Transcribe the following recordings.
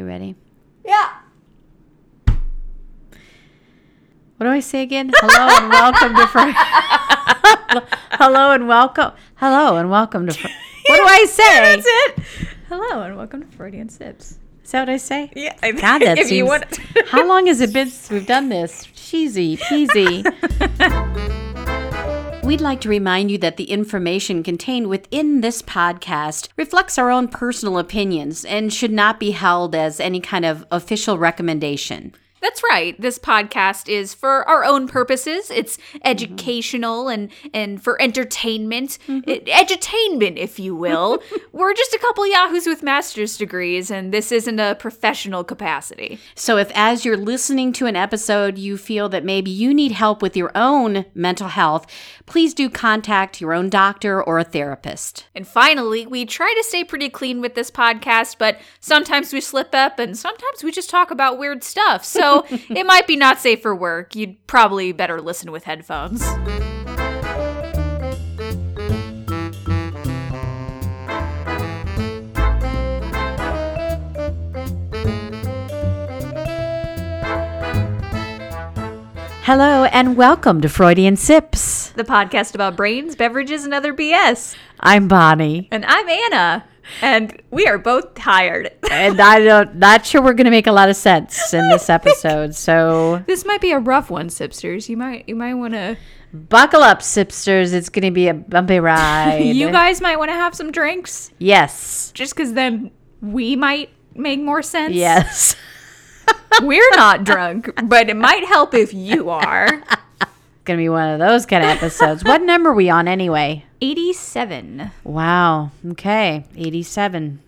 You ready? Yeah. What do I say again? Hello and welcome to Fr- Hello and welcome. Hello and welcome to. Fr- what do I say? That's it. Hello and welcome to Freudian Sips. Is that what I say? Yeah. I- God, that if seems. you want. How long has it been since we've done this? Cheesy, peasy. We'd like to remind you that the information contained within this podcast reflects our own personal opinions and should not be held as any kind of official recommendation. That's right. This podcast is for our own purposes. It's mm-hmm. educational and and for entertainment, It- mm-hmm. edutainment, if you will. We're just a couple yahoos with master's degrees, and this isn't a professional capacity. So, if as you're listening to an episode, you feel that maybe you need help with your own mental health, please do contact your own doctor or a therapist. And finally, we try to stay pretty clean with this podcast, but sometimes we slip up, and sometimes we just talk about weird stuff. So it might be not safe for work. You'd probably better listen with headphones. Hello, and welcome to Freudian Sips. The podcast about brains, beverages, and other BS. I'm Bonnie. And I'm Anna, and we are both tired. and I don't not sure we're gonna make a lot of sense in this episode. So This might be a rough one, Sipsters. You might you might want to buckle up, sipsters. It's gonna be a bumpy ride. you guys might want to have some drinks Yes. just cuz then we might make more sense. Yes. We're not drunk, but it might help if you are. gonna be one of those kind of episodes. what number are we on anyway? 87. Wow. Okay. Eighty-seven.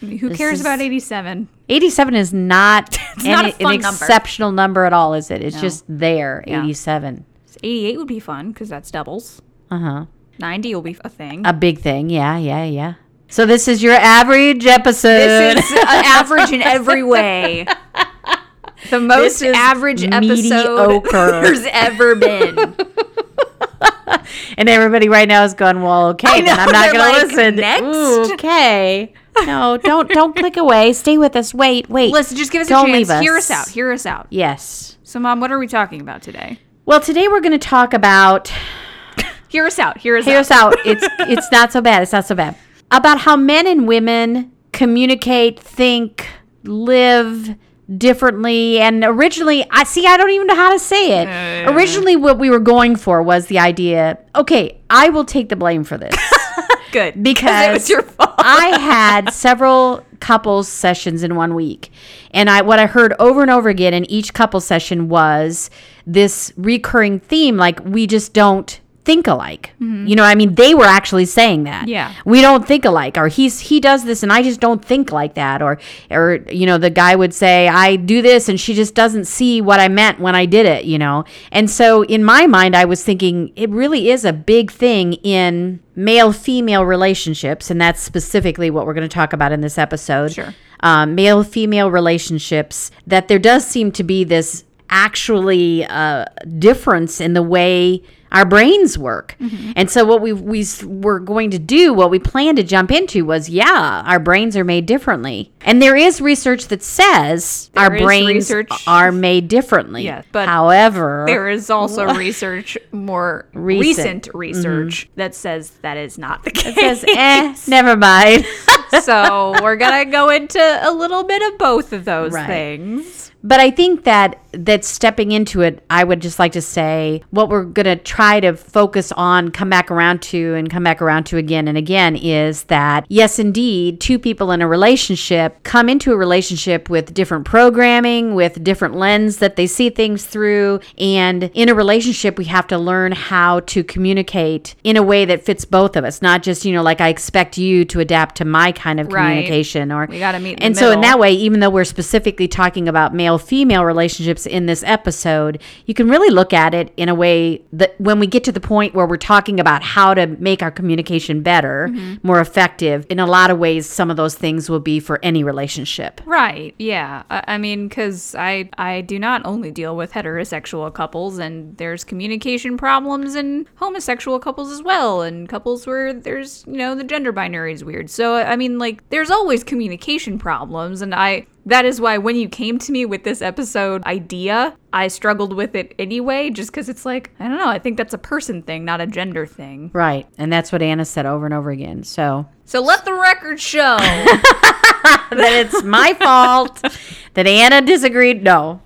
Who This cares is- about 87? 87 is not, It's not a any- fun an number. exceptional number. at all, is it? It's No. just there. Yeah. 87. 88 would be fun cuz that's doubles. Uh huh. 90 will be a thing. A big thing. Yeah, yeah, yeah. So this is your average episode. This is average in every way. The most average episode there's ever been. and everybody right now is going, "Well, okay, I then know, I'm not going to listen." "Next?" Ooh, okay. No, don't don't click away. Stay with us. Wait, wait. Listen, just give us Don't a chance. us. Hear us out. Hear us out. Yes. So, Mom, what are we talking about today? Well, today we're going to talk about Hear us out. Hear us Hear out. us out. It's it's not so bad. It's not so bad. About how men and women communicate, think, live differently. And originally, I see. I don't even know how to say it. Originally, what we were going for was the idea. Okay, I will take the blame for this Good. because it was your fault. I had several couples sessions in one week. And I what I heard over and over again in each couple session was this recurring theme like we just don't think alike. You know, I mean they were actually saying that. Mm-hmm. Yeah. We don't think alike or he's he does this and I just don't think like that or or you know the guy would say I do this and she just doesn't see what I meant when I did it, you know. And so in my mind I was thinking it really is a big thing in male female relationships and that's specifically what we're going to talk about in this episode. Sure. Um, male female relationships that there does seem to be this actually uh, difference in the way our brains work. And so what we we were going to do, what we planned to jump into was yeah, our brains are made differently. And there is research that says our brains research. are made differently. Yes, but however, There is also research, more Recent. recent, research that says that is not the case. says eh, never mind. so we're gonna go into a little bit of both of those Right. things. But I think that that stepping into it, I would just like to say what we're going to try to focus on, come back around to, and come back around to again and again is that yes, indeed, two people in a relationship come into a relationship with different programming, with different lens that they see things through, and in a relationship, we have to learn how to communicate in a way that fits both of us, not just you know like I expect you to adapt to my kind of Right. communication, or We gotta meet in the and so in that way, even though we're specifically talking about male female relationships in this episode, you can really look at it in a way that when we get to the point where we're talking about how to make our communication better, Mm-hmm. more effective, in a lot of ways, some of those things will be for any relationship. Right. Yeah. I, I mean, because I I do not only deal with heterosexual couples, and there's communication problems in homosexual couples as well, and couples where there's you know the gender binary is weird. So I mean, like, there's always communication problems. And I, that is why when you came to me with this episode idea, I struggled with it anyway, just because it's like, I don't know, I think that's a person thing, not a gender thing. Right. And that's what Anna said over and over again. So So let the record show. that it's my fault that Anna disagreed. No.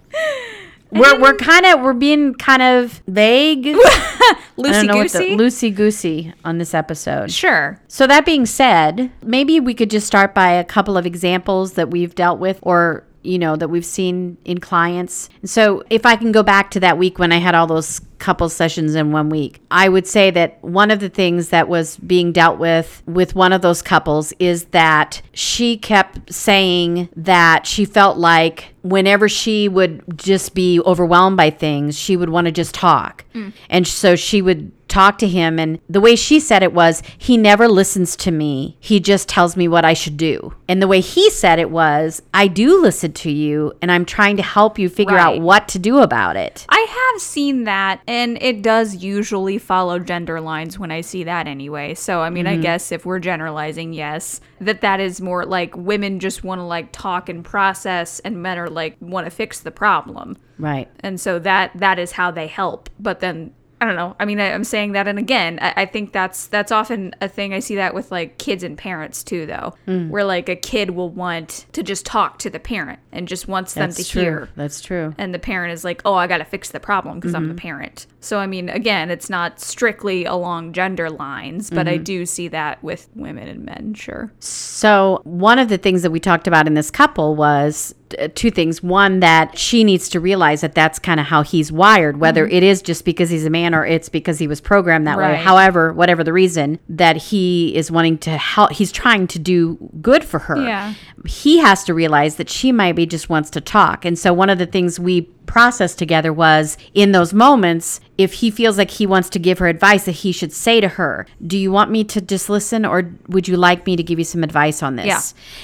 We're, we're kind of we're being kind of vague, Loosey goosey? loosey goosey on this episode. sure. So that being said, maybe we could just start by a couple of examples that we've dealt with or you know that we've seen in clients. So if I can go back to that week when I had all those couple sessions in one week, I would say that one of the things that was being dealt with with one of those couples is that she kept saying that she felt like whenever she would just be overwhelmed by things, she would want to just talk. Mm. And so she would talk to him and the way she said it was he never listens to me he just tells me what i should do and the way he said it was i do listen to you and i'm trying to help you figure Right. out what to do about it I have seen that, and it does usually follow gender lines when I see that anyway. So, I mean, I mm-hmm. guess if we're generalizing, yes, that that is more like women just want to like talk and process, and men are like want to fix the problem. right And so that that is how they help. But then I don't know. I mean, I, I'm saying that, and again, I, I think that's that's often a thing. I see that with like kids and parents too, though, mm. where like a kid will want to just talk to the parent and just wants them to true hear that's true and the parent is like, "Oh, I got to fix the problem because I'm the mm-hmm. parent." So I mean, again, it's not strictly along gender lines, but I mm-hmm. do see that with women and men, sure. So, one of the things that we talked about in this couple was Uh, two things. One, that she needs to realize that that's kind of how he's wired, whether mm-hmm. it is just because he's a man or it's because he was programmed that way. However, whatever the reason, that he is wanting to help, he's trying to do good for her. Yeah. He has to realize that she maybe just wants to talk. And so, one of the things we processed together was in those moments, if he feels like he wants to give her advice, that he should say to her, Do you want me to just listen or would you like me to give you some advice on this? Yeah.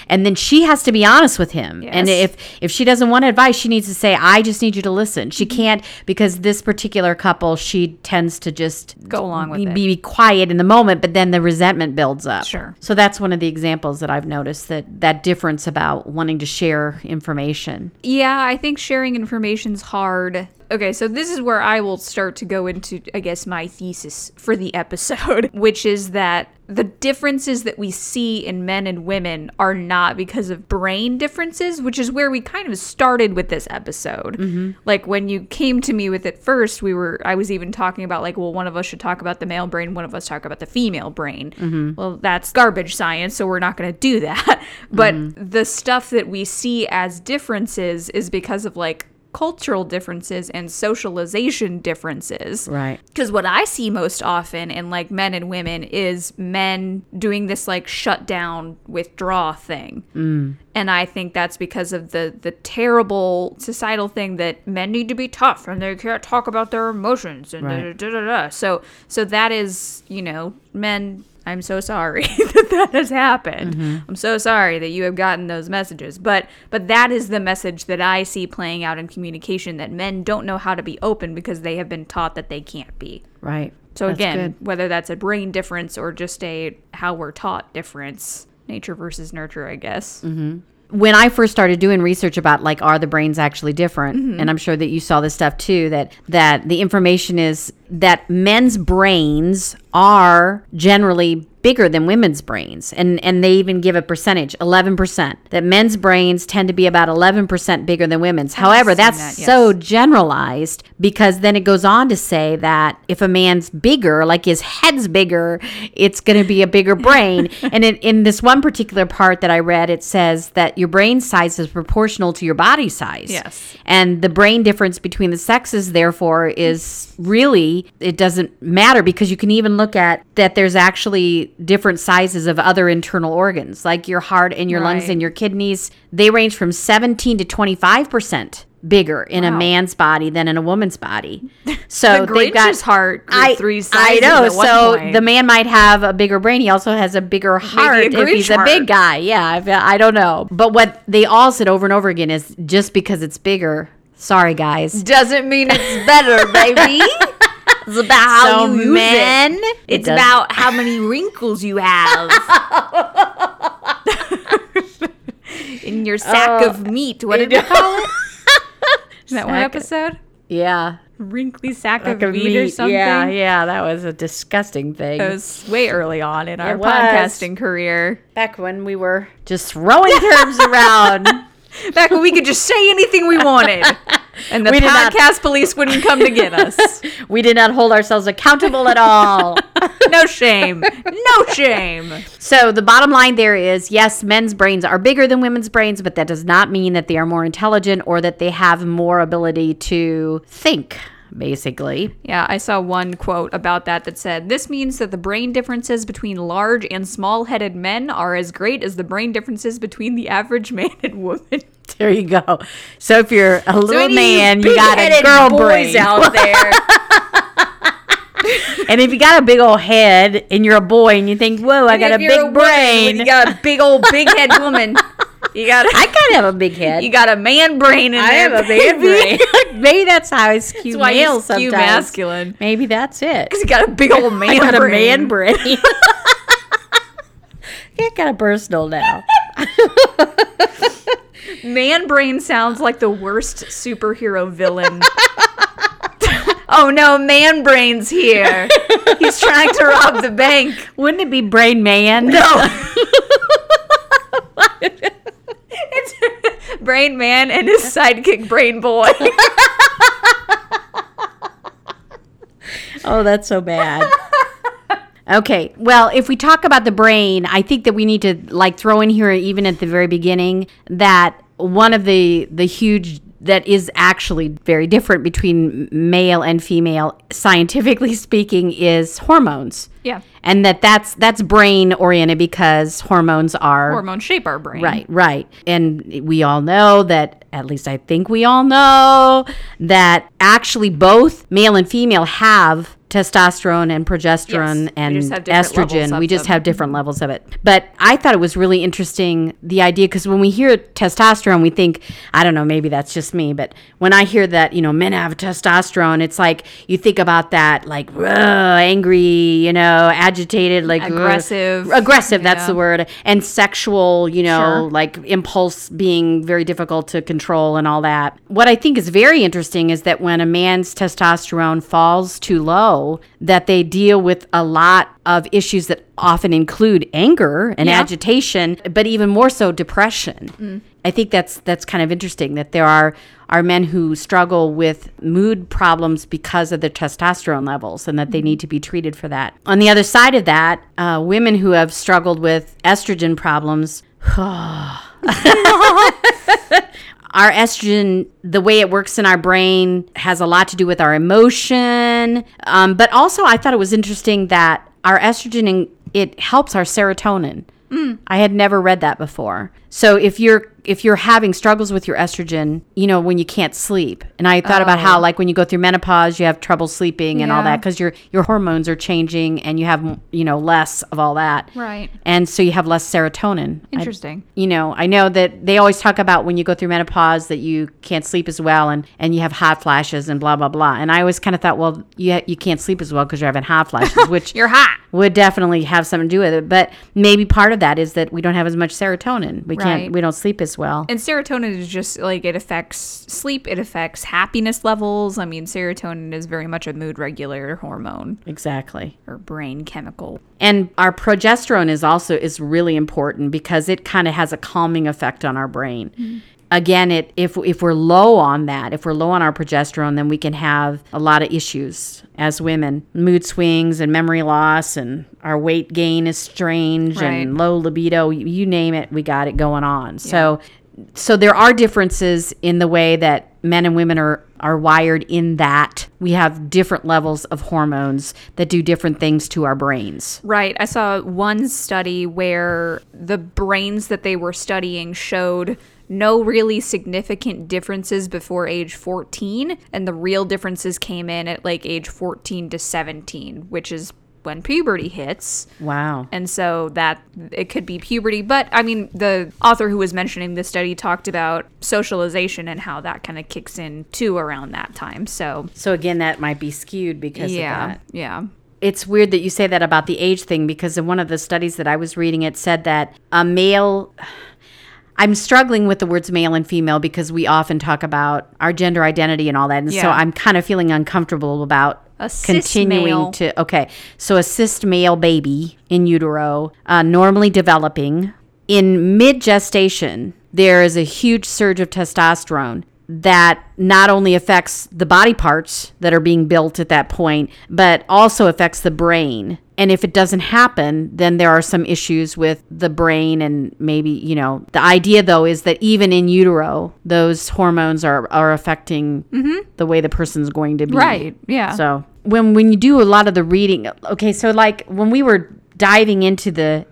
And then she has to be honest with him. And if if she doesn't want advice, she needs to say, I just need you to listen. She Mm-hmm. can't because this particular couple, she tends to just Go along with be, it. be quiet in the moment, but then the resentment builds up. Sure. So that's one of the examples that I've noticed that that difference about wanting to share information. Yeah, I think sharing hard. Okay, so this is where I will start to go into, I guess, my thesis for the episode, which is that the differences that we see in men and women are not because of brain differences, which is where we kind of started with this episode. Mm-hmm. Like when you came to me with it first, we were, I was even talking about, like, well, one of us should talk about the male brain, one of us talk about the female brain. Mm-hmm. Well, that's garbage science, so we're not going to do that. but mm-hmm. the stuff that we see as differences is because of like cultural differences and socialization differences. Right. Because what I see most often in like men and women is men doing this like shut down, withdraw thing. Mm. And I think that's because of the the terrible societal thing that men need to be tough and they can't talk about their emotions and Right. da, da, da, da, da. so so that is you know men. I'm so sorry that that has happened. Mm-hmm. I'm so sorry that you have gotten those messages. But but that is the message that I see playing out in communication that men don't know how to be open because they have been taught that they can't be. Right. So That's again, good. whether that's a brain difference or just a how we're taught difference, nature versus nurture, I guess. Mm-hmm. When I first started doing research about like are the brains actually different, Mm-hmm. and I'm sure that you saw this stuff too, that that the information is that men's brains are generally bigger than women's brains and and they even give a percentage 11% that men's brains tend to be about 11% bigger than women's however that's that, yes. so generalized because then it goes on to say that if a man's bigger like his head's bigger it's going to be a bigger brain and in, in this one particular part that i read it says that your brain size is proportional to your body size Yes. and the brain difference between the sexes therefore is really it doesn't matter because you can even look at that there's actually different sizes of other internal organs like your heart and your lungs and your kidneys they range from 17 to 25% bigger in a man's body than in a woman's body so the they've got heart I, three I know. So point. the man might have a bigger brain. He also has a bigger heart a if he's Grinch a big guy. Yeah, I, I don't know. But what they all said over and over again is just because it's bigger. Sorry, guys. doesn't mean it's better, baby. It's about how So you use men, it. it It's does- about how many wrinkles you have. in your sack Oh. of meat. What did we call it? Is that one episode? Yeah. Wrinkly sack Like of a meat, or something. Yeah, yeah, that was a disgusting thing. It was way early on in our was. podcasting career. Back when we were just throwing terms around. Back when we could just say anything we wanted. And the We did not- podcast police wouldn't come to get us. We did not hold ourselves accountable at all. No shame. No shame. so the bottom line there is yes, men's brains are bigger than women's brains, but that does not mean that they are more intelligent or that they have more ability to think, basically. Yeah, I saw one quote about that that said, This means that the brain differences between large and small headed men are as great as the brain differences between the average man and woman. There you go. So if you're a little any man, you got a girl boys brain. out there. and if you got a big old head and you're a boy and you think, whoa, I got a big woman, brain. You got a big old big head woman. You got I kind of have a big head. you got a man brain in I there. I have a man brain. Maybe that's how I skew That's why male you skew sometimes. masculine. Maybe that's it. Because you got a big old man I got brain. a man brain. Get kind of personal now. Man brain sounds like the worst superhero villain. oh no, man brain's here. He's trying to rob the bank. Wouldn't it be Brain Man? No. it's Brain Man and his sidekick Brain Boy. Oh, that's so bad. Okay. Well, if we talk about the brain, I think that we need to like throw in here even at the very beginning that one of the the huge that is actually very different between male and female scientifically speaking is hormones. Yeah. And that that's that's brain oriented because hormones are Hormones shape our brain. Right, right. And we all know that, at least I think we all know, that actually both male and female have testosterone and progesterone Yes, and just have different levels estrogen. We just have different mm-hmm. levels of it. But I thought it was really interesting the idea because when we hear testosterone, we think, I don't know, maybe that's just me, but when I hear that, you know, men have testosterone, it's like you think about that, like, angry, you know, agitated, like ugh, Aggressive. aggressive, that's Yeah. the word, and sexual, you know, Sure. like impulse being very difficult to control and all that. What I think is very interesting is that when a man's testosterone falls too low, that they deal with a lot of issues that often include anger and Yeah. agitation, but even more so depression. I think that's that's kind of interesting that there are are men who struggle with mood problems because of their testosterone levels and that they need to be treated for that. On the other side of that, uh, women who have struggled with estrogen problems our estrogen, the way it works in our brain, has a lot to do with our emotion. Um, but also, I thought it was interesting that our estrogen it helps our serotonin. I had never read that before. So if you're if you're having struggles with your estrogen, you know, when you can't sleep. And I thought about how oh. like when you go through menopause, you have trouble sleeping and all that cuz your your hormones are changing and you have, you know, less of all that. Right. And so you have less serotonin. I- Interesting. you know, I know that they always talk about when you go through menopause that you can't sleep as well and, and you have hot flashes and blah blah blah. And I always kind of thought, well, you you can't sleep as well because you're having hot flashes, which You're hot. Would definitely have something to do with it. But maybe part of that is that we don't have as much serotonin. We Right. can't we don't sleep as well. And serotonin is just like it affects sleep, it affects happiness levels. I mean, serotonin is very much a mood regulator hormone Exactly. or brain chemical. And our progesterone is also is really important because it kind of has a calming effect on our brain. Mm-hmm. Again, it if if we're low on that, if we're low on our progesterone, then we can have a lot of issues as women. Mood swings and memory loss and our weight gain is strange Right. and low libido, you, you name it, we got it going on. So so there are differences in the way that men and women are are wired in that we have different levels of hormones that do different things to our brains. Right. I saw one study where the brains that they were studying showed no really significant differences before age 14, and the real differences came in at like age 14 to 17, which is when puberty hits. Wow. And so that it could be puberty. But I mean, the author who was mentioning the study talked about socialization and how that kind of kicks in too around that time. So, So again, that might be skewed because yeah, of that. yeah. It's weird that you say that about the age thing because in one of the studies that I was reading, it said that a male. I'm struggling with the words male and female because we often talk about our gender identity and all that. And so I'm kind of feeling uncomfortable about continuing male. to. Okay. So a cis male baby in utero, uh, normally developing. In mid gestation, there is a huge surge of testosterone that not only affects the body parts that are being built at that point, but also affects the brain. And if it doesn't happen, then there are some issues with the brain and maybe, you know, the idea though is that even in utero, those hormones are, are affecting mm-hmm. the way the person's going to be. Right, yeah. So when when you do a lot of the reading, okay, so like when we were diving into the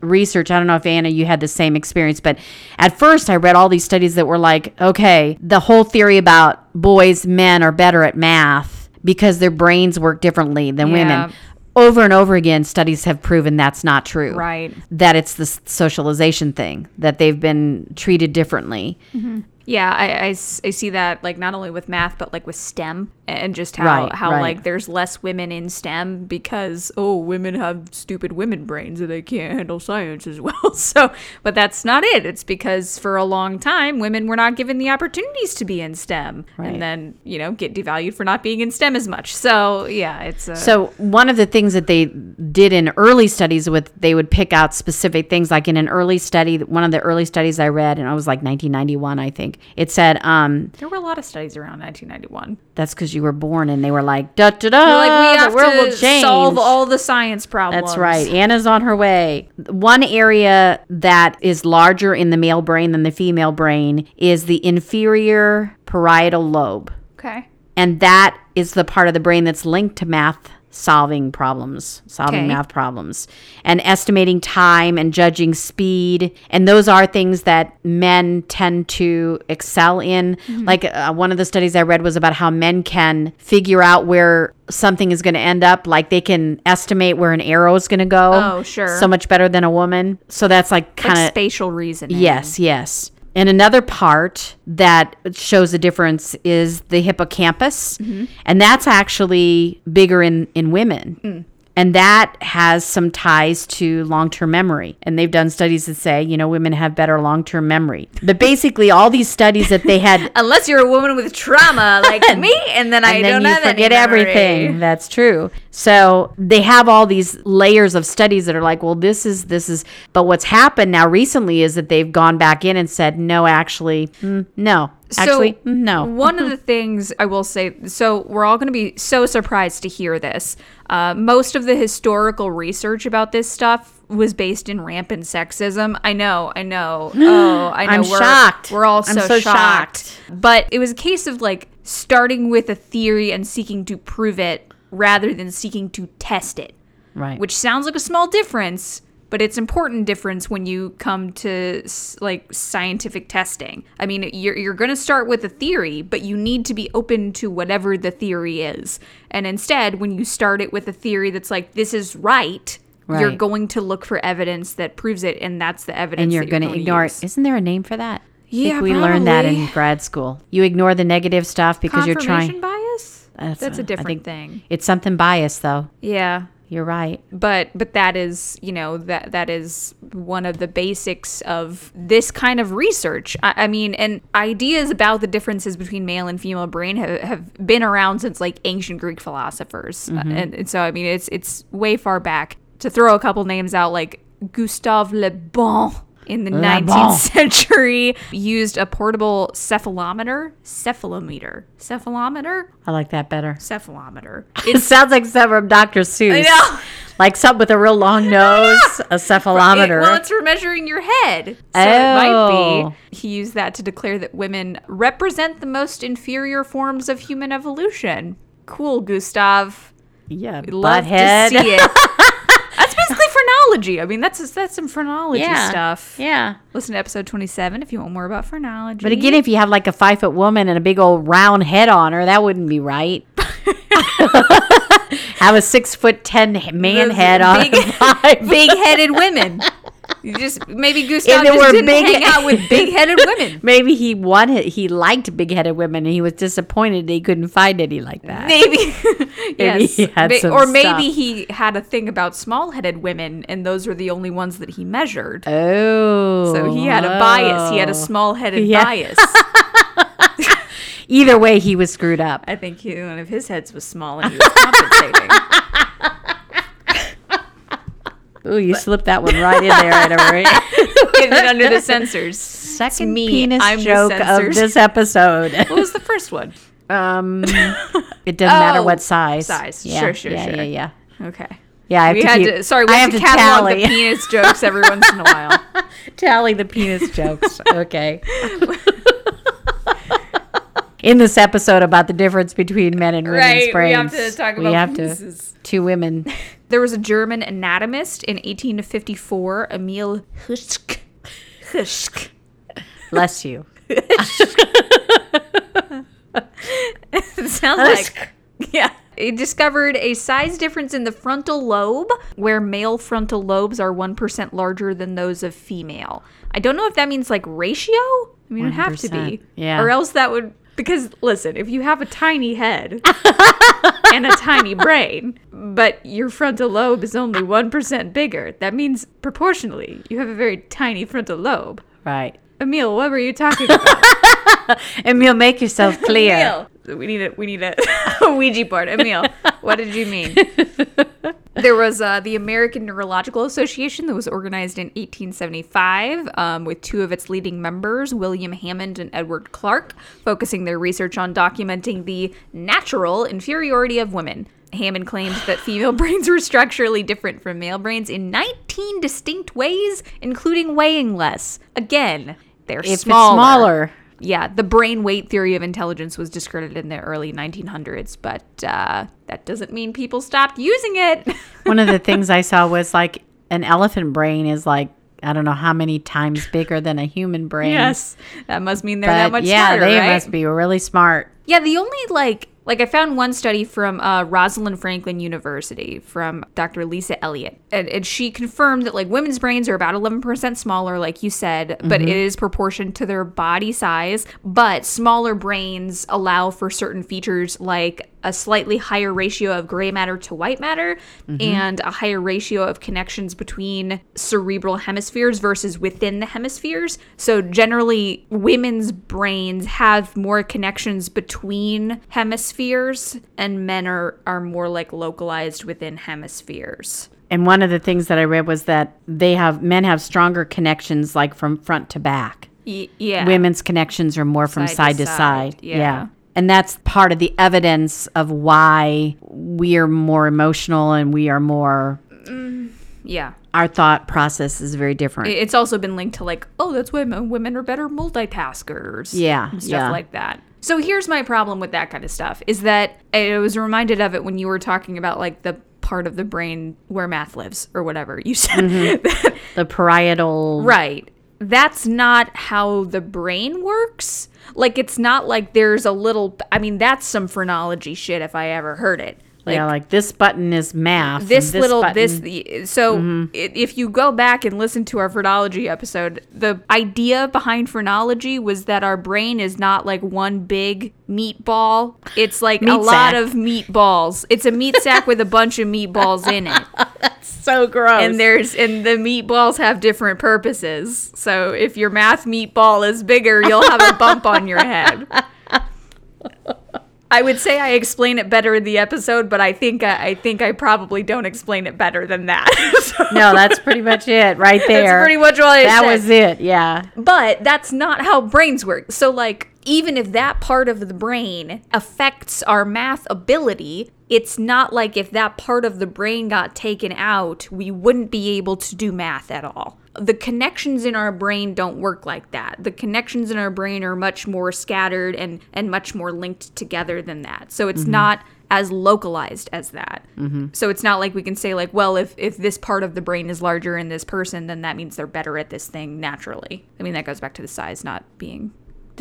research, I don't know if Anna you had the same experience, but at first I read all these studies that were like, okay, the whole theory about boys, men are better at math because their brains work differently than Yeah. women. Over and over again, studies have proven that's not true. Right. That it's the socialization thing, that they've been treated differently. Mm-hmm. Yeah, I see that like not only with math but like with STEM and just how Right, how right. like there's less women in STEM because oh women have stupid women brains and they can't handle science as well. So, but that's not it. It's because for a long time women were not given the opportunities to be in STEM Right. and then you know get devalued for not being in STEM as much. So yeah, it's uh, So one of the things that they did in early studies with they would pick out specific things like in an early study one of the early studies I read and I was like 1991 I think it said um there were a lot of studies around 1991. that's because you were born and they were like da da da like we have the world will to change solve all the science problems. that's right Anna's on her way one area that is larger in the male brain than the female brain is the inferior parietal lobe Okay. and that is the part of the brain that's linked to math solving problems solving Okay. math problems and estimating time and judging speed and those are things that men tend to excel in Mm-hmm. like uh, one of the studies i read was about how men can figure out where something is going to end up like they can estimate where an arrow is going to go Oh, sure. so much better than a woman so that's like Like kind of spatial reasoning. Yes, yes. And another part that shows a difference is the hippocampus. Mm-hmm. And that's actually bigger in, in women. Mm. And that has some ties to long term memory. And they've done studies that say, you know, women have better long term memory. But basically, all these studies that they had. Unless you're a woman with trauma like me, and then I and then don't you forget everything. That's true. So they have all these layers of studies that are like, well, this is this is. But what's happened now recently is that they've gone back in and said, no, actually, mm, no, actually, mm, no. one of the things I will say, so we're all going to be so surprised to hear this. Uh, most of the historical research about this stuff was based in rampant sexism. I know, I know. Oh, I know. I'm we're, shocked. We're all so, so shocked. shocked. But it was a case of like starting with a theory and seeking to prove it rather than seeking to test it Right. which sounds like a small difference but it's important difference when you come to like scientific testing i mean you're, you're going to start with a theory but you need to be open to whatever the theory is and instead when you start it with a theory that's like this is right, you're going to look for evidence that proves it and that's the evidence and you're that going to ignore use. it. Isn't there a name for that? I Yeah, think we learned that in grad school. You ignore the negative stuff because you're trying confirmation bias That's that's, a- a I different thing It's something biased, though. yeah You're right. but but that is you know that that is one of the basics of this kind of research. I, I mean and ideas about the differences between male and female brain have, have been around since like ancient greek philosophers. Uh, and, and so i mean it's it's way far back. To throw a couple names out like gustave le bon in the Le 19th Bon. century used a portable cephalometer cephalometer cephalometer I like that better. cephalometer It sounds like some from Dr. Seuss. I know. Like something with a real long nose, a cephalometer. It- well, it's for measuring your head. So it might Oh. be. He used that to declare that women represent the most inferior forms of human evolution. Cool, Gustav. yeah, Love butthead. to see it. phrenology. I mean, that's that's some phrenology yeah. stuff. Yeah. Listen to episode 27 if you want more about phrenology. But again, if you have like a five foot woman and a big old round head on her, that wouldn't be right. have a six foot ten man head on big- a five. big-headed women. You just maybe Gustav just were didn't big- hang out with big-headed women. Maybe he wanted, he liked big headed women and he was disappointed he couldn't find any like that. Maybe, yes, he had Ma- some or maybe stuff. he had a thing about small-headed women, and those are the only ones that he measured. Oh. So he oh, had a bias. He had a small-headed Yeah. bias. Either way, he was screwed up. I think he, one of his heads was small, and he was compensating. Ooh, you slipped that one right in there, Marie. Getting it under the censors. Second me. penis I'm joke of this episode. What was the first one? Um, it doesn't matter Oh, what size. size. Yeah, Sure, sure, yeah, sure. Yeah, yeah, Okay. yeah. I have We to had keep, to. Sorry, we I have, have to, to catalog tally, the penis jokes every once in a while. tally the penis jokes. Okay. In this episode about the difference between men and women's Right. We brains, have to talk we about have to- two women. There was a German anatomist in 1854, Emil Huschke. Huschke. Bless you. It sounds like. Yeah. He discovered a size difference in the frontal lobe, where male frontal lobes are 1% larger than those of female. I don't know if that means like ratio. I mean, it'd have to be. yeah. Or else that would. Because, listen, if you have a tiny head and a tiny brain, but your frontal lobe is only 1% bigger, that means proportionally you have a very tiny frontal lobe. Right. Emil, what were you talking about? Emil, make yourself clear. Emil. We need a we need a Ouija board. Emil, what did you mean? there was uh, the American Neurological Association that was organized in 1875 um, with two of its leading members, William Hammond and Edward Clarke, focusing their research on documenting the natural inferiority of women. Hammond claimed that female brains were structurally different from male brains in 19 distinct ways, including weighing less. Again, they're If smaller. smaller, Yeah, the brain weight theory of intelligence was discredited in the early 1900s, but uh, that doesn't mean people stopped using it. one of the things I saw was like an elephant brain is like I don't know how many times bigger than a human brain. Yes, that must mean they're that but much yeah, smarter, they right? must be really smart. Yeah, the only like like I found one study from uh, Rosalind Franklin University from Dr. Lisa Eliot, and, and she confirmed that like women's brains are about eleven percent smaller, like you said, but it is proportioned to their body size. But smaller brains allow for certain features like a slightly higher ratio of gray matter to white matter mm-hmm. and a higher ratio of connections between cerebral hemispheres versus within the hemispheres. So generally women's brains have more connections between hemispheres and men are are more like localized within hemispheres. And one of the things that I read was that they have men have stronger connections like from front to back. Y- yeah. Women's connections are more from Side side, to side, side. yeah. And that's part of the evidence of why we are more emotional and we are more Yeah. our thought process is very different. It's also been linked to like, oh, that's why women are better multitaskers. Yeah, and stuff yeah. like that. So here's my problem with that kind of stuff is that I was reminded of it when you were talking about like the part of the brain where math lives or whatever you said. Mm-hmm. the parietal right. That's not how the brain works. Like it's not like there's a little I mean that's some phrenology shit if I ever heard it. Like yeah, like this button is math. and this, little button- this so mm-hmm. i if you go back and listen to our phrenology episode the idea behind phrenology was that our brain is not like one big meatball. It's like a Meat lot of meatballs. It's a meat sack with a bunch of meatballs in it. That's so gross. and there's and the meatballs have different purposes. So if your math meatball is bigger you'll have a bump on your head I would say I explain it better in the episode, but I think I, I think I probably don't explain it better than that. So- no, that's pretty much it right there. That's pretty much what I that said. was it. Yeah. But that's not how brains work. So, like, even if that part of the brain affects our math ability, it's not like if that part of the brain got taken out, we wouldn't be able to do math at all. The connections in our brain don't work like that. The connections in our brain are much more scattered and, and much more linked together than that. So it's mm-hmm. not as localized as that. Mm-hmm. So it's not like we can say like, well, if if this part of the brain is larger in this person, then that means they're better at this thing naturally. I mean, that goes back to the size not being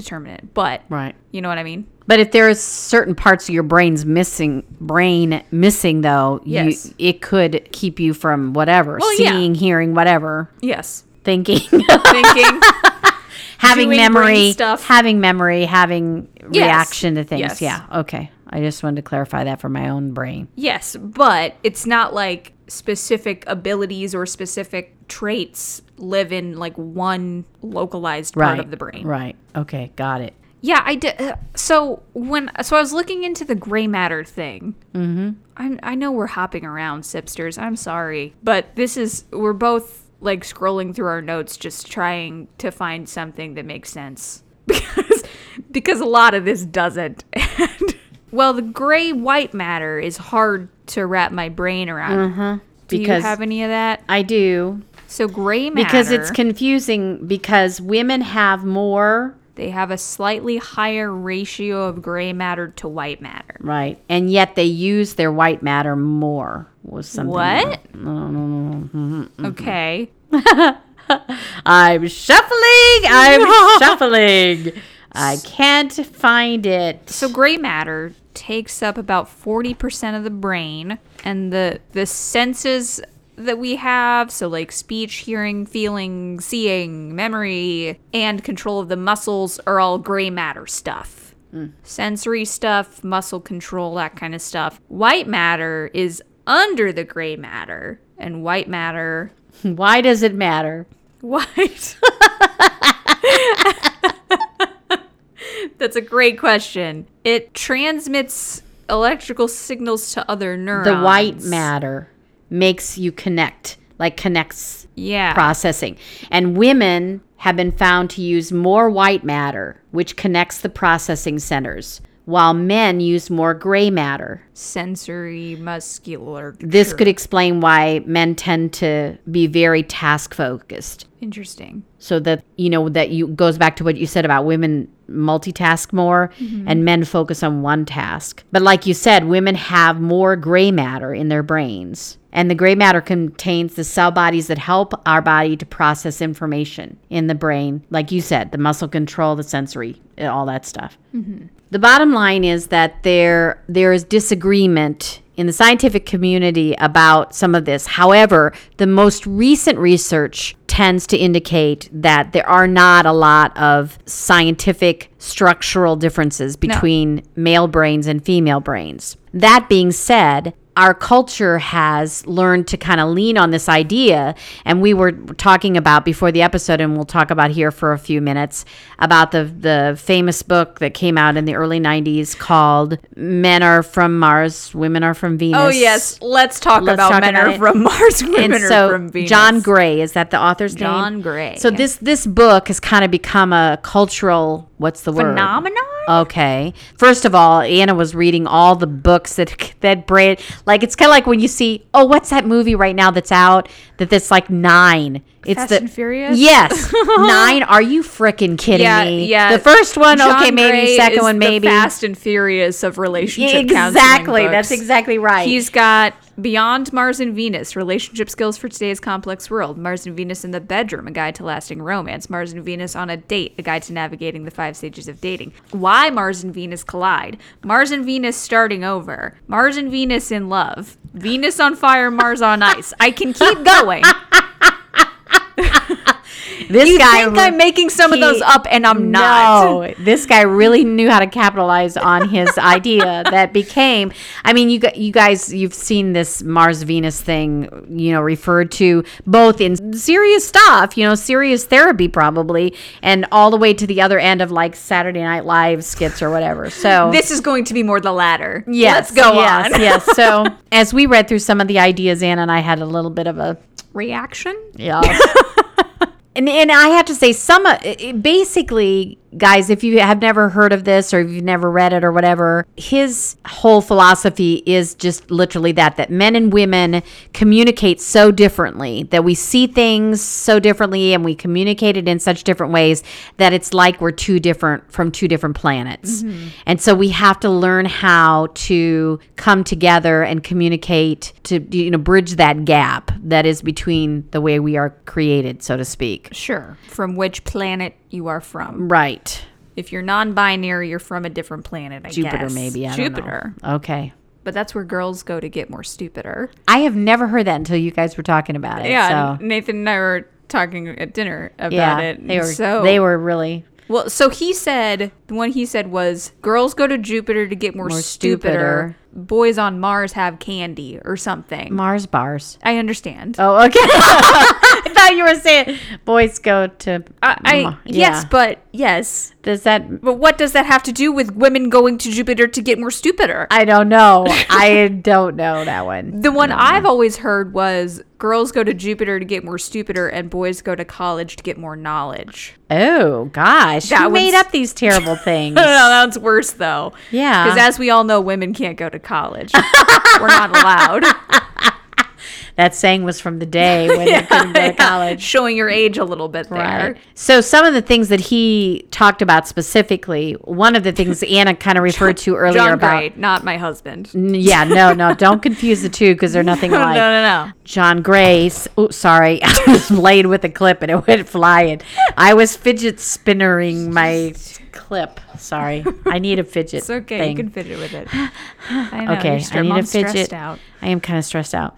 determinant, but Right. you know what I mean? But if there's certain parts of your brain's missing, brain missing though, Yes. you, it could keep you from whatever, Well, yeah. seeing, hearing, whatever, Yes. thinking, Thinking. having Doing brain memory, stuff. having memory, having Yes. reaction to things. Yes. Yeah. Okay. I just wanted to clarify that for my own brain. yes, but it's not like specific abilities or specific traits live in like one localized part Right. of the brain. Right. Okay. Got it. Yeah, I did. Uh, so when so I was looking into the gray matter thing. Mm-hmm. I I know we're hopping around, sipsters. I'm sorry, but this is we're both like scrolling through our notes, just trying to find something that makes sense because because a lot of this doesn't. And well, the gray white matter is hard to wrap my brain around. Do Mm-hmm. Because- you have any of that? I do. So gray matter Because it's confusing because women have more, they have a slightly higher ratio of gray matter to white matter. right? And yet they use their white matter more. Was something What? Mm-hmm. Okay. I'm shuffling. I'm shuffling. I can't find it. So gray matter takes up about 40% of the brain and the the senses that we have, so like speech, hearing, feeling, seeing, memory, and control of the muscles are all gray matter stuff. Mm. Sensory stuff, muscle control, that kind of stuff. White matter is under the gray matter, and white matter Why does it matter? White. That's a great question. It transmits electrical signals to other neurons. The white matter makes you connect, like connects Yeah. processing. And women have been found to use more white matter, which connects the processing centers, while men use more gray matter. Sensory muscular. This could explain why men tend to be very task focused. Interesting. So that you know that you goes back to what you said about women multitask more mm-hmm. and men focus on one task. But like you said, women have more gray matter in their brains. And the gray matter contains the cell bodies that help our body to process information in the brain. Like you said, the muscle control, the sensory, uh, all that stuff. Mm-hmm. The bottom line is that there there is disagreement in the scientific community about some of this. However, the most recent research tends to indicate that there are not a lot of scientific structural differences between male brains and female brains. That being said, our culture has learned to kind of lean on this idea. And we were talking about before the episode, and we'll talk about here for a few minutes about the, the famous book that came out in the early 90s called Men Are From Mars, Women Are From oh, Venus. Oh yes, let's talk Let's about talk men about are from Mars, women and are from Venus. John Gray is that the author's name? John Gray. So this this book has kind of become a cultural what's the word? phenomenon. Okay. First of all, Anna was reading all the books that that Brad like. It's kind of like when you see, oh, what's that movie right now that's out that that's like nine. It's Fast the and Furious? Yes, nine. Are you freaking kidding Yeah, me? yeah. The first one, John okay, maybe. Gray Second one, the maybe. Fast and Furious of relationship counseling exactly. That's exactly right. He's got Beyond Mars and Venus, Relationship Skills for Today's Complex World, Mars and Venus in the Bedroom, A Guide to Lasting Romance, Mars and Venus on a Date, A Guide to Navigating the Five Stages of Dating, Why Mars and Venus Collide, Mars and Venus Starting Over, Mars and Venus in Love, Venus on Fire, Mars on Ice. I can keep going. This You guy. think I'm making some of those up and I'm not. No, this guy really knew how to capitalize on his idea that became. I mean, you you guys, you've seen this Mars Venus thing, you know, referred to both in serious stuff, you know, serious therapy probably, and all the way to the other end of like Saturday Night Live skits or whatever. So This is going to be more the latter. yes, Let's go yes, on. yes. So as we read through some of the ideas, Anna and I had a little bit of a Reaction? yeah. And and I have to say, some basically, guys, if you have never heard of this or you've never read it or whatever, his whole philosophy is just literally that that men and women communicate so differently, that we see things so differently and we communicate it in such different ways that it's like we're two different from two different planets. Mm-hmm. And so we have to learn how to come together and communicate to you know bridge that gap that is between the way we are created, so to speak. Sure. From which planet you are from. Right. If you're non-binary, you're from a different planet. I Jupiter, guess. maybe. I Jupiter. Don't know. Okay. But that's where girls go to get more stupider. I have never heard that until you guys were talking about it. Yeah, So, Nathan and I were talking at dinner about yeah. it. They were, so they were really well. So he said the one he said was girls go to Jupiter to get more, More stupider. Boys on Mars have candy or something. Mars bars. I understand. Oh, okay. I thought you were saying boys go to. I, I Ma- yes, yeah. but yes, Does that? but what does that have to do with women going to Jupiter to get more stupider? I don't know. I don't know that one. the one I've always heard was girls go to Jupiter to get more stupider, and boys go to college to get more knowledge. Oh gosh, That who made up these terrible things? No, that's worse though. Yeah. Because as we all know, women can't go to college. We're not allowed. That saying was from the day when they couldn't go to college. Showing your age a little bit there. Right. So some of the things that he talked about specifically, one of the things Anna kind of referred to earlier John about. Gray, not my husband. N- Yeah, no, no, don't confuse the two because they're nothing No, alike. no, no. no. John Gray's. Oh, sorry, I was laid with a clip and it went flying. I was fidget spinnering my clip. Sorry, I need a fidget. It's okay. thing. You can fidget with it. I know. Okay, I need a fidget. out. I am kind of stressed out.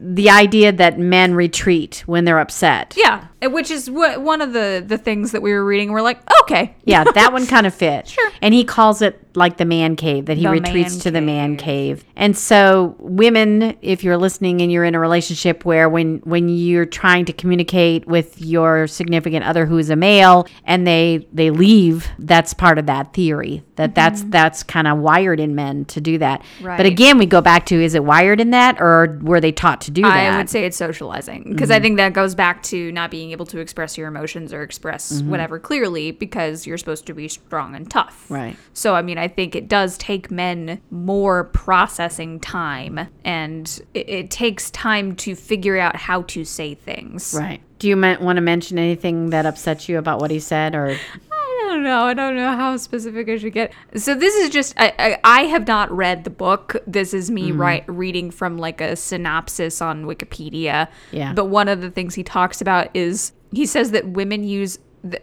the idea that men retreat when they're upset. Yeah, which is what one of the the things that we were reading. We're like, okay, Yeah, that one kind of fit. Sure. And he calls it like the man cave, that he The retreats to the man cave. And so women, if you're listening and you're in a relationship where when when you're trying to communicate with your significant other who is a male and they they leave, that's part of that theory. That mm-hmm. that's that's kind of wired in men to do that. But again, we go back to is it wired in that or were they taught to do that? I would say it's socializing because I mm-hmm. think that goes back to not being able to express your emotions or express mm-hmm. whatever clearly because you're supposed to be strong and tough. Right. So, I mean, I think it does take men more processing time and it, it takes time to figure out how to say things. Right. Do you want to mention anything that upsets you about what he said or I don't know. I don't know how specific I should get. So this is just I I, I have not read the book. This is me mm. right reading from like a synopsis on Wikipedia. Yeah. But one of the things he talks about is he says that women use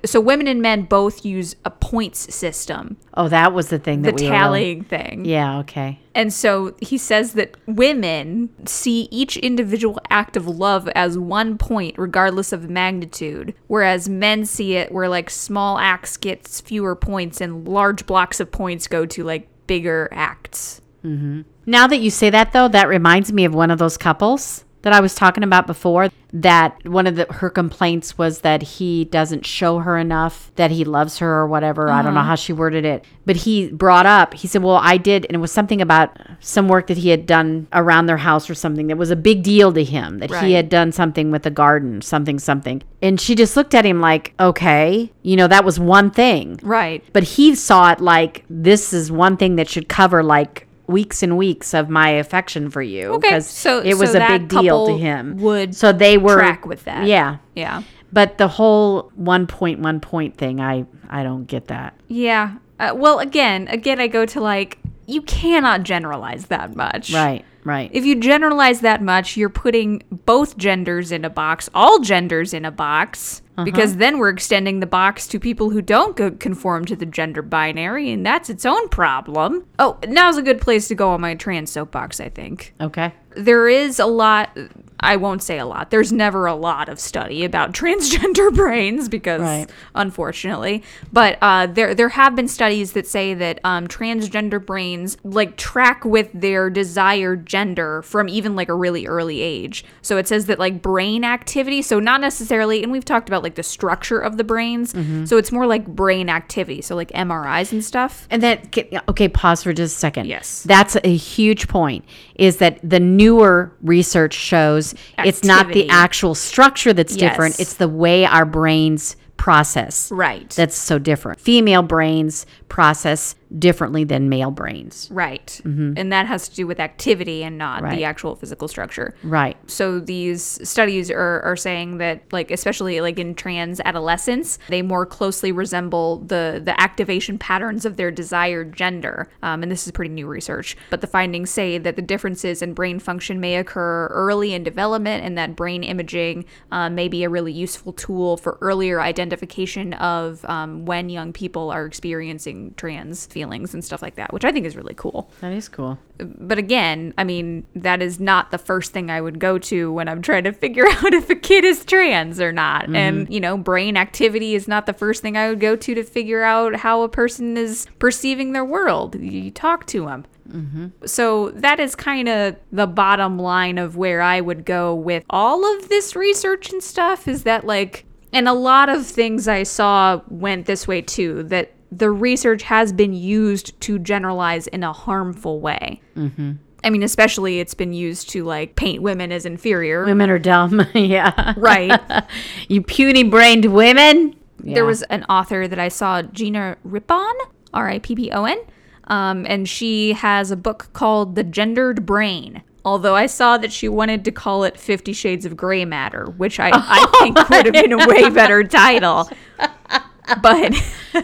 so women and men both use a points system, Oh, that was the thing the that we were tallying thing. Yeah, okay. And so he says that women see each individual act of love as one point, regardless of magnitude, whereas men see it where like small acts gets fewer points and large blocks of points go to like bigger acts. Mm-hmm. Now that you say that though, that reminds me of one of those couples that I was talking about before that one of the her complaints was that he doesn't show her enough that he loves her or whatever. I don't know mm-hmm. how she worded it. But he brought up, he said, "Well, I did and it was something about some work that he had done around their house or something that was a big deal to him that Right. he had done something with the garden, something something." And she just looked at him like, "Okay, you know, that was one thing." Right. but he saw it like this is one thing that should cover like weeks and weeks of my affection for you Okay, 'cause so- it was so a big deal to him would so they were track with that. yeah Yeah. but the whole one point one point thing i i don't get that Yeah. Uh, well, again, again, I go to like, you cannot generalize that much. right right If you generalize that much, you're putting both genders in a box, all genders in a box, Uh-huh. because then we're extending the box to people who don't go conform to the gender binary, and that's its own problem. Oh, now's a good place to go on my trans soapbox, I think. okay There is a lot. I won't say a lot. There's never a lot of study about transgender brains because, Right. unfortunately, but uh, there there have been studies that say that um, transgender brains like track with their desired gender from even like a really early age. So it says that like brain activity. So not necessarily, and we've talked about like the structure of the brains. So it's more like brain activity. So like MRIs and stuff. and that okay pause for just a second Yes. that's a huge point is that the newer research shows it's not the actual structure that's different it's the way our brains process Right. that's so different. Female brains process differently than male brains. Right. And that has to do with activity and not Mm-hmm. Right. the actual physical structure. Right. So these studies are, are saying that like especially like in trans adolescents, they more closely resemble the the activation patterns of their desired gender. Um, and this is pretty new research. But the findings say that the differences in brain function may occur early in development, and that brain imaging uh, may be a really useful tool for earlier identification of um, when young people are experiencing trans feelings and stuff like that, which I think is really cool That is cool. but again, I mean, that is not the first thing I would go to when I'm trying to figure out if a kid is trans or not. Mm-hmm. And, you know, brain activity is not the first thing I would go to to figure out how a person is perceiving their world. You talk to them. Mm-hmm. So that is kind of the bottom line of where I would go with all of this research and stuff is that, like, and a lot of things I saw went this way too, that the research has been used to generalize in a harmful way. Mm-hmm. I mean, especially it's been used to like paint women as inferior. Women are dumb. yeah. Right. You puny brained women. Yeah. There was an author that I saw, Gina Rippon, R I P P O N, um, and she has a book called The Gendered Brain. Although I saw that she wanted to call it Fifty Shades of Gray Matter, which I, I think would have been a way better title. But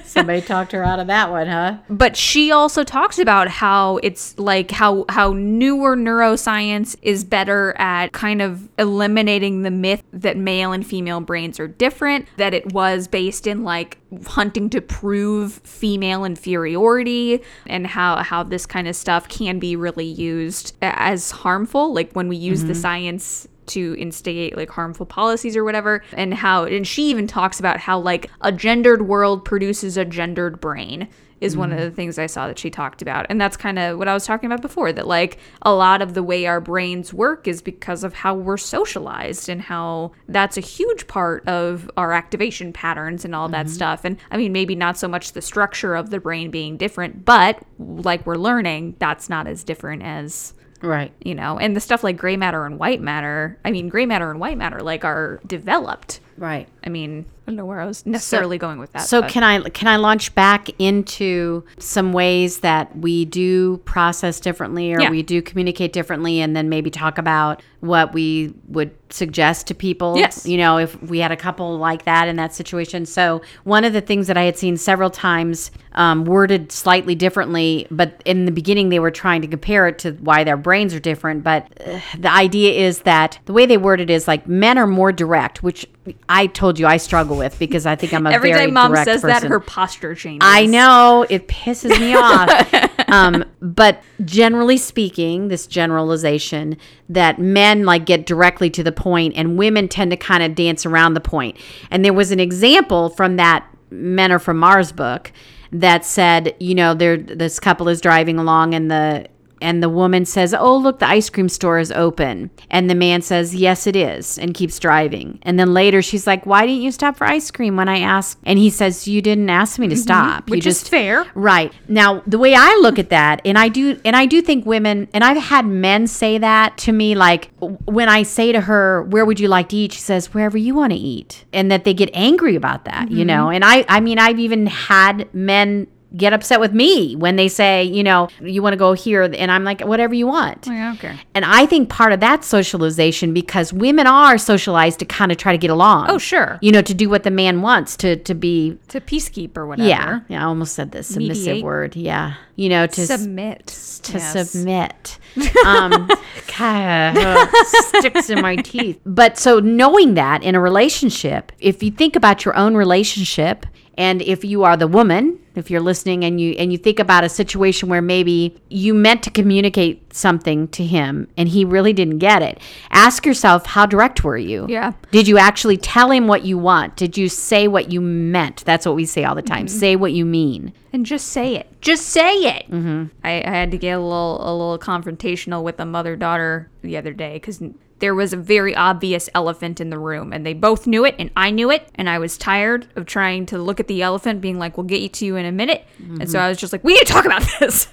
somebody talked her out of that one, huh? but she also talks about how it's like how how newer neuroscience is better at kind of eliminating the myth that male and female brains are different that it was based in like hunting to prove female inferiority and how how this kind of stuff can be really used as harmful like when we use the mm-hmm. science to instigate like harmful policies or whatever and how and she even talks about how like a gendered world produces a gendered brain is one of mm-hmm. the things I saw that she talked about. And that's kind of what I was talking about before that like a lot of the way our brains work is because of how we're socialized and how that's a huge part of our activation patterns and all that mm-hmm. stuff. And I mean maybe not so much the structure of the brain being different, but like we're learning that's not as different as Right. you know and the stuff like gray matter and white matter i mean gray matter and white matter like are developed Right. i mean i don't know where i was necessarily going with that So but- can I can I launch back into some ways that we do process differently or Yeah. we do communicate differently and then maybe talk about what we would suggest to people Yes. you know if we had a couple like that in that situation so one of the things that i had seen several times um, worded slightly differently but in the beginning they were trying to compare it to why their brains are different but uh, the idea is that the way they worded it is like men are more direct which i told you i struggle with because i think i'm a every very time mom says that her posture changes I know it pisses me off. Um, but generally speaking, this generalization that men like get directly to the point and women tend to kind of dance around the point. And there was an example from that Men Are From Mars book that said, you know, there this couple is driving along and the and the woman says, "Oh, look, the ice cream store is open." And the man says, "Yes, it is," and keeps driving. And then later she's like, "Why didn't you stop for ice cream when I asked?" And he says, "You didn't ask me to mm-hmm. stop. which you is fair Right. Now, the way I look at that, and I do and I do think women and I've had men say that to me like when I say to her, "Where would you like to eat?" she says, "Wherever you want to eat." And that they get angry about that, you mm-hmm. know. And I I mean, I've even had men get upset with me when they say, you know, you want to go here and I'm like, "Whatever you want." okay And I think part of that socialization because women are socialized to kind of try to get along. oh sure You know, to do what the man wants, to to be to peacekeeper, whatever yeah, yeah, I almost said this submissive Mediate. word. Yeah, you know, to s- submit to Yes. submit. Um, God, uh, sticks in my teeth. But so knowing that in a relationship, if you think about your own relationship, and if you are the woman, if you're listening and you and you think about a situation where maybe you meant to communicate something to him and he really didn't get it, ask yourself how direct were you? Yeah. Did you actually tell him what you want? Did you say what you meant? That's what we say all the time. Say what you mean. and just say it. Just say it. Mm-hmm. I, I had to get a little a little confrontational with a mother daughter the other day because there was a very obvious elephant in the room, and they both knew it, and I knew it, and I was tired of trying to look at the elephant, being like, "We'll get you to you in a minute," and so mm-hmm. I was just like, "We need to talk about this."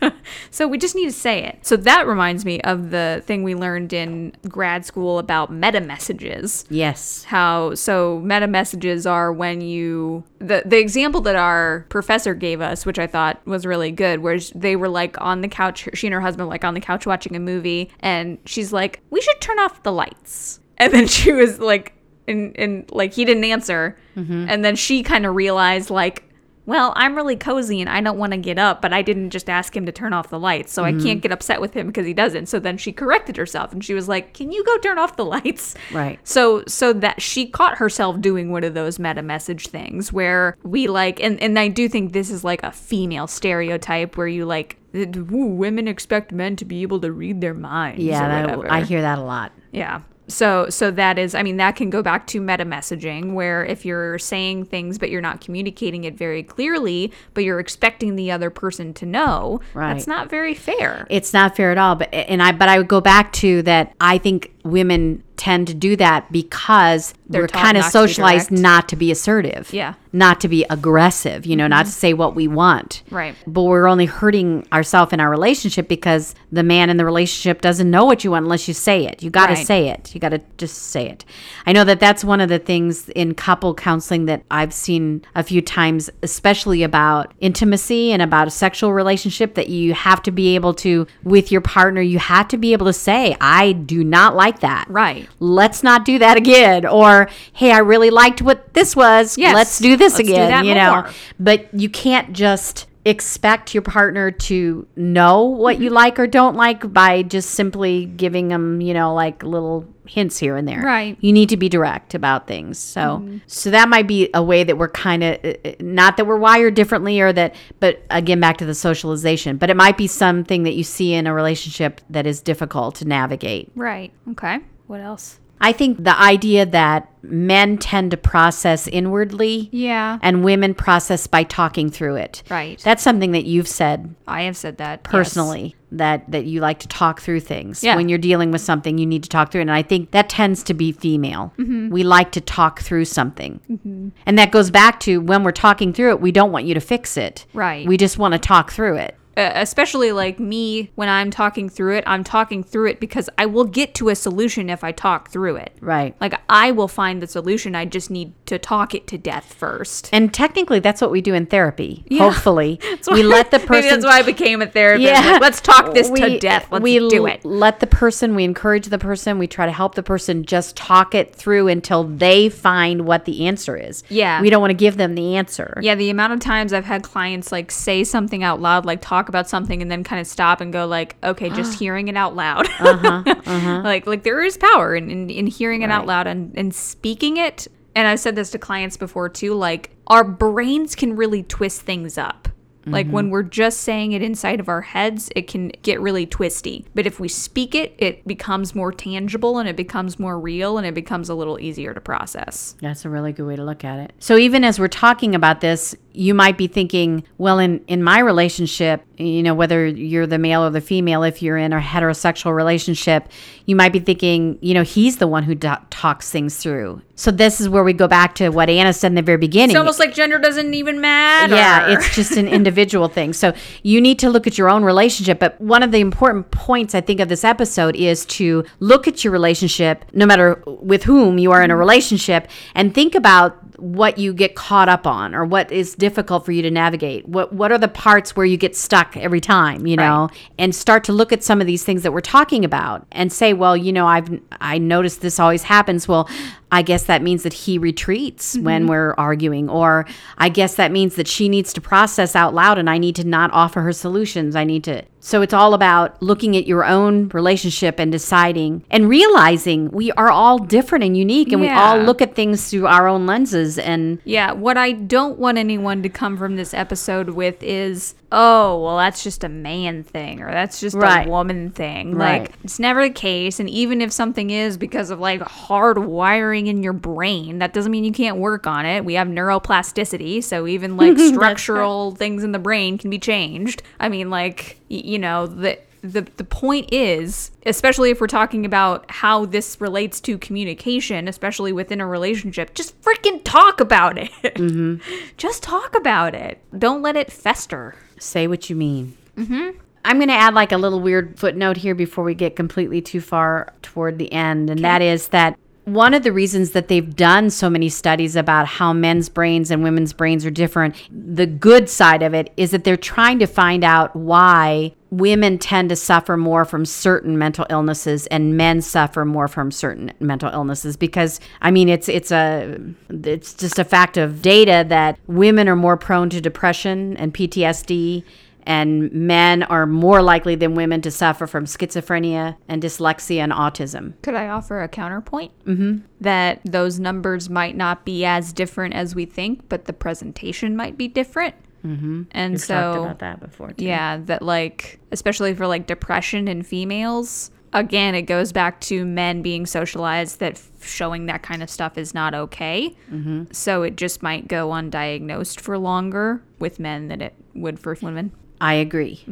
so we just need to say it. So that reminds me of the thing we learned in grad school about meta messages Yes. how so meta messages are when you the the example that our professor gave us, which I thought was really good, where they were like on the couch, she and her husband were like on the couch watching a movie, and she's like, "We should turn off the lights," and then she was like, and and like he didn't answer, mm-hmm. and then she kind of realized like. Well, I'm really cozy and I don't want to get up, but I didn't just ask him to turn off the lights, so I mm-hmm. can't get upset with him because he doesn't. So then she corrected herself and she was like, "Can you go turn off the lights?" Right. So so that she caught herself doing one of those meta message things where we like and, and I do think this is like a female stereotype where you like "Ooh, women expect men to be able to read their minds. Yeah, that. I hear that a lot. Yeah. So so that is I mean that can go back to meta messaging where if you're saying things but you're not communicating it very clearly, but you're expecting the other person to know, Right. that's not very fair. It's not fair at all. But and I but I would go back to that. I think women tend to do that because They're we're kind of socialized not to be assertive. Yeah. Mm-hmm. Not to be aggressive. You know, not to say what we want. Right. But we're only hurting ourselves in our relationship because the man in the relationship doesn't know what you want unless you say it. You got to Right. say it. You got to just say it. I know that that's one of the things in couple counseling that I've seen a few times, especially about intimacy and about a sexual relationship, that you have to be able to, with your partner, you have to be able to say, I do not like that. Right. Let's not do that again. Or, hey, I really liked what this was. Yes. Let's do this Let's do again. that you know, but you can't just expect your partner to know what Mm-hmm. you like or don't like by just simply giving them, you know, like little hints here and there. Right. You need to be direct about things. So, mm-hmm. so that might be a way that we're kind of uh, uh, not that we're wired differently or that, but again, back to the socialization. But it might be something that you see in a relationship that is difficult to navigate. Right. Okay. What else? I think the idea that men tend to process inwardly Yeah. and women process by talking through it. Right. That's something that you've said I have said that yes. That that you like to talk through things. Yeah. When you're dealing with something, you need to talk through it. And I think that tends to be female. Mm-hmm. We like to talk through something. And that goes back to when we're talking through it, we don't want you to fix it. Right. We just want to talk through it. Uh, especially like me when I'm talking through it, I'm talking through it because I will get to a solution if I talk through it. Right. Like I will find the solution. I just need to talk it to death first. And technically that's what we do in therapy. Yeah. Hopefully. we let the person Maybe that's why I became a therapist. Yeah. Like, let's talk this to We- death. Let's we do it. Let the person, we encourage the person, we try to help the person just talk it through until they find what the answer is. Yeah. We don't want to give them the answer. Yeah, the amount of times I've had clients like say something out loud, like talk about something, and then kind of stop and go like, okay, just hearing it out loud. Uh-huh, uh-huh. Like like there is power in, in, in hearing it out loud and, and speaking it. And I've said this to clients before too, like our brains can really twist things up. Like when mm-hmm. we're just saying it inside of our heads, it can get really twisty. But if we speak it, it becomes more tangible and it becomes more real and it becomes a little easier to process. That's a really good way to look at it. So even as we're talking about this, you might be thinking, well, in in my relationship, you know, whether you're the male or the female, if you're in a heterosexual relationship, you might be thinking, you know, he's the one who do- talks things through. So this is where we go back to what Anna said in the very beginning. It's almost like gender doesn't even matter. Yeah, it's just an individual thing. So you need to look at your own relationship. But one of the important points I think of this episode is to look at your relationship, no matter with whom you are in a relationship, and think about what you get caught up on or what is difficult for you to navigate. What what are the parts where you get stuck every time, you know? And start to look at some of these things that we're talking about and say, well, you know, I've I noticed this always happens. Well, I guess that means that he retreats when mm-hmm. we're arguing, or I guess that means that she needs to process out loud and I need to not offer her solutions. I need to. So it's all about looking at your own relationship and deciding and realizing we are all different and unique and we all look at things through our own lenses. And Yeah, what I don't want anyone to come from this episode with is, oh, well, that's just a man thing or that's just Right. a woman thing. Right. Like, it's never the case. And even if something is because of like hard wiring in your brain, that doesn't mean you can't work on it. We have neuroplasticity. So even like structural things in the brain can be changed. I mean, like, y- you know, the. The, the point is, especially if we're talking about how this relates to communication, especially within a relationship, just freaking talk about it. Mm-hmm. Just talk about it. Don't let it fester. Say what you mean. Mm-hmm. I'm going to add like a little weird footnote here before we get completely too far toward the end, and that is that one of the reasons that they've done so many studies about how men's brains and women's brains are different, the good side of it is that they're trying to find out why women tend to suffer more from certain mental illnesses and men suffer more from certain mental illnesses because I mean it's it's a it's just a fact of data that women are more prone to depression and PTSD and men are more likely than women to suffer from schizophrenia and dyslexia and autism. Could I offer a counterpoint? Mm-hmm. That those numbers might not be as different as we think, but the presentation might be different. Mm-hmm. And We've so, talked about that before. Too. yeah, that like, especially for like depression in females, again, it goes back to men being socialized that f- showing that kind of stuff is not okay. Mm-hmm. So it just might go undiagnosed for longer with men than it would for women. I agree.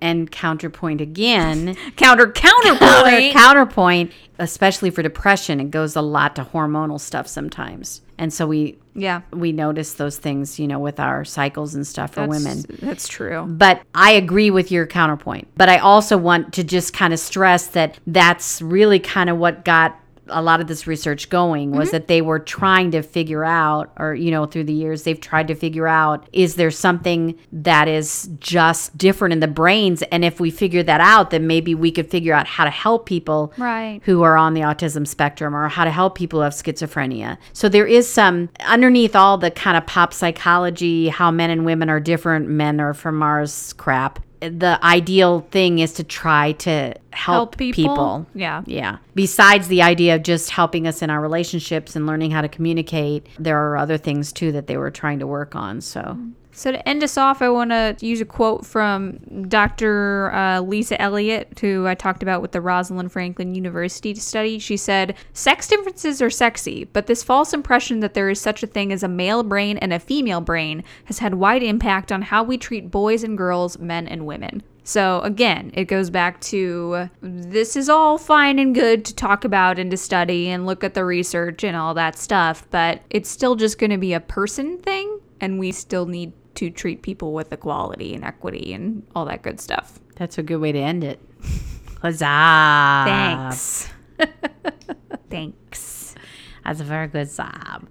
And counterpoint again, Counter counter, counterpoint. counterpoint, especially for depression, it goes a lot to hormonal stuff sometimes. And so we yeah, we notice those things, you know, with our cycles and stuff for that's, women. That's true. But I agree with your counterpoint. But I also want to just kind of stress that that's really kind of what got a lot of this research going was mm-hmm. that they were trying to figure out or you know through the years they've tried to figure out is there something that is just different in the brains and if we figure that out then maybe we could figure out how to help people Right. who are on the autism spectrum or how to help people who have schizophrenia. So there is some underneath all the kind of pop psychology, how men and women are different, men are from Mars crap. The ideal thing is to try to help, Help people? Yeah. Yeah. Besides the idea of just helping us in our relationships and learning how to communicate, there are other things too that they were trying to work on. So So to end us off, I want to use a quote from Dr. Uh, Lisa Eliot, who I talked about with the Rosalind Franklin University study. She said, "Sex differences are sexy, but this false impression that there is such a thing as a male brain and a female brain has had wide impact on how we treat boys and girls, men and women." So again, it goes back to this is all fine and good to talk about and to study and look at the research and all that stuff, but it's still just going to be a person thing and we still need to treat people with equality and equity and all that good stuff. that's a good way to end it. Huzzah. Thanks. Thanks. That's a very good job.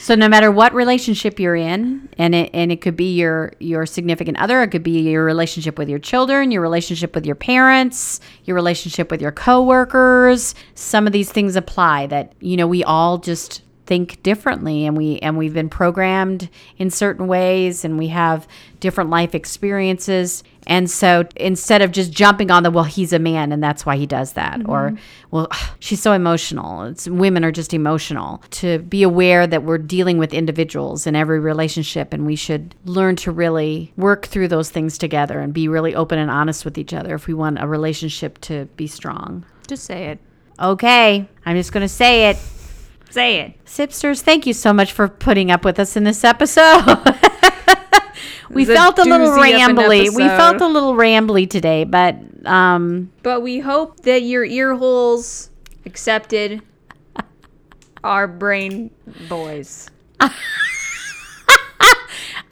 So no matter what relationship you're in, and it and it could be your your significant other, it could be your relationship with your children, your relationship with your parents, your relationship with your coworkers. Some of these things apply that you know we all just think differently and we and we've been programmed in certain ways and we have different life experiences. And so instead of just jumping on the well he's a man and that's why he does that mm-hmm. or well she's so emotional it's women are just emotional. To be aware that we're dealing with individuals in every relationship and we should learn to really work through those things together and be really open and honest with each other if we want a relationship to be strong. Just say it. okay i'm just going to say it Say it. Sipsters, thank you so much for putting up with us in this episode. we was a felt a little doozy rambly. We felt a little rambly today, but um, But we hope that your ear holes accepted our brain boys.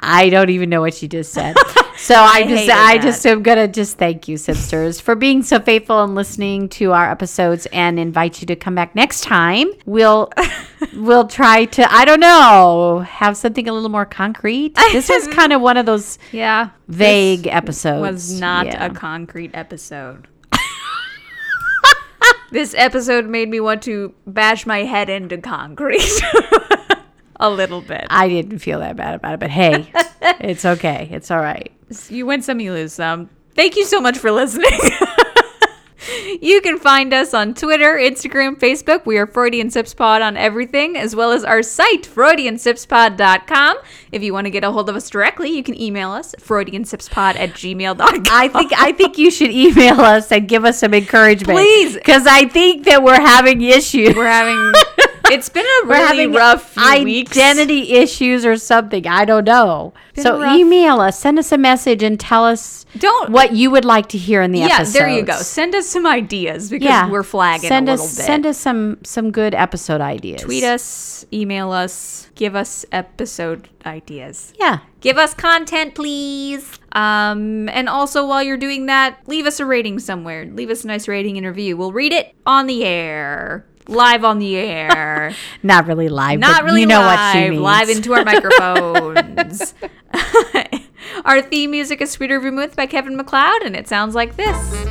I don't even know what you just said. So I, just, I that. just am gonna just thank you, Sipsters, for being so faithful and listening to our episodes, and invite you to come back next time. We'll, we'll try to, I don't know, have something a little more concrete. This was kind of one of those Yeah. vague This episodes. was not Yeah. a concrete episode. this episode made me want to bash my head into concrete. A little bit. I didn't feel that bad about it, but hey, it's okay. It's all right. You win some, you lose some. Thank you so much for listening. you can find us on Twitter, Instagram, Facebook. We are Freudian Sips Pod on everything, as well as our site, FreudianSipsPod.com. If you want to get a hold of us directly, you can email us, FreudianSipsPod at gmail.com. I think I think you should email us and give us some encouragement, Please. because I think that we're having issues. We're having. It's been a really rough few weeks. identity issues or something. I don't know. Been so rough. email us, send us a message, and tell us Don't- what you would like to hear in the Yeah, episodes. there you go. Send us some ideas because Yeah, we're flagging send a us little bit. send us some some good episode ideas. Tweet us, email us, give us episode ideas. Yeah. Give us content, please. Um, and also, while you're doing that, leave us a rating somewhere. Leave us a nice rating and review. We'll read it on the air. Live on the air. Not really live. Not but really you know live, what she means. live into our microphones. our theme music is Sweeter Vermouth by Kevin MacLeod, and it sounds like this.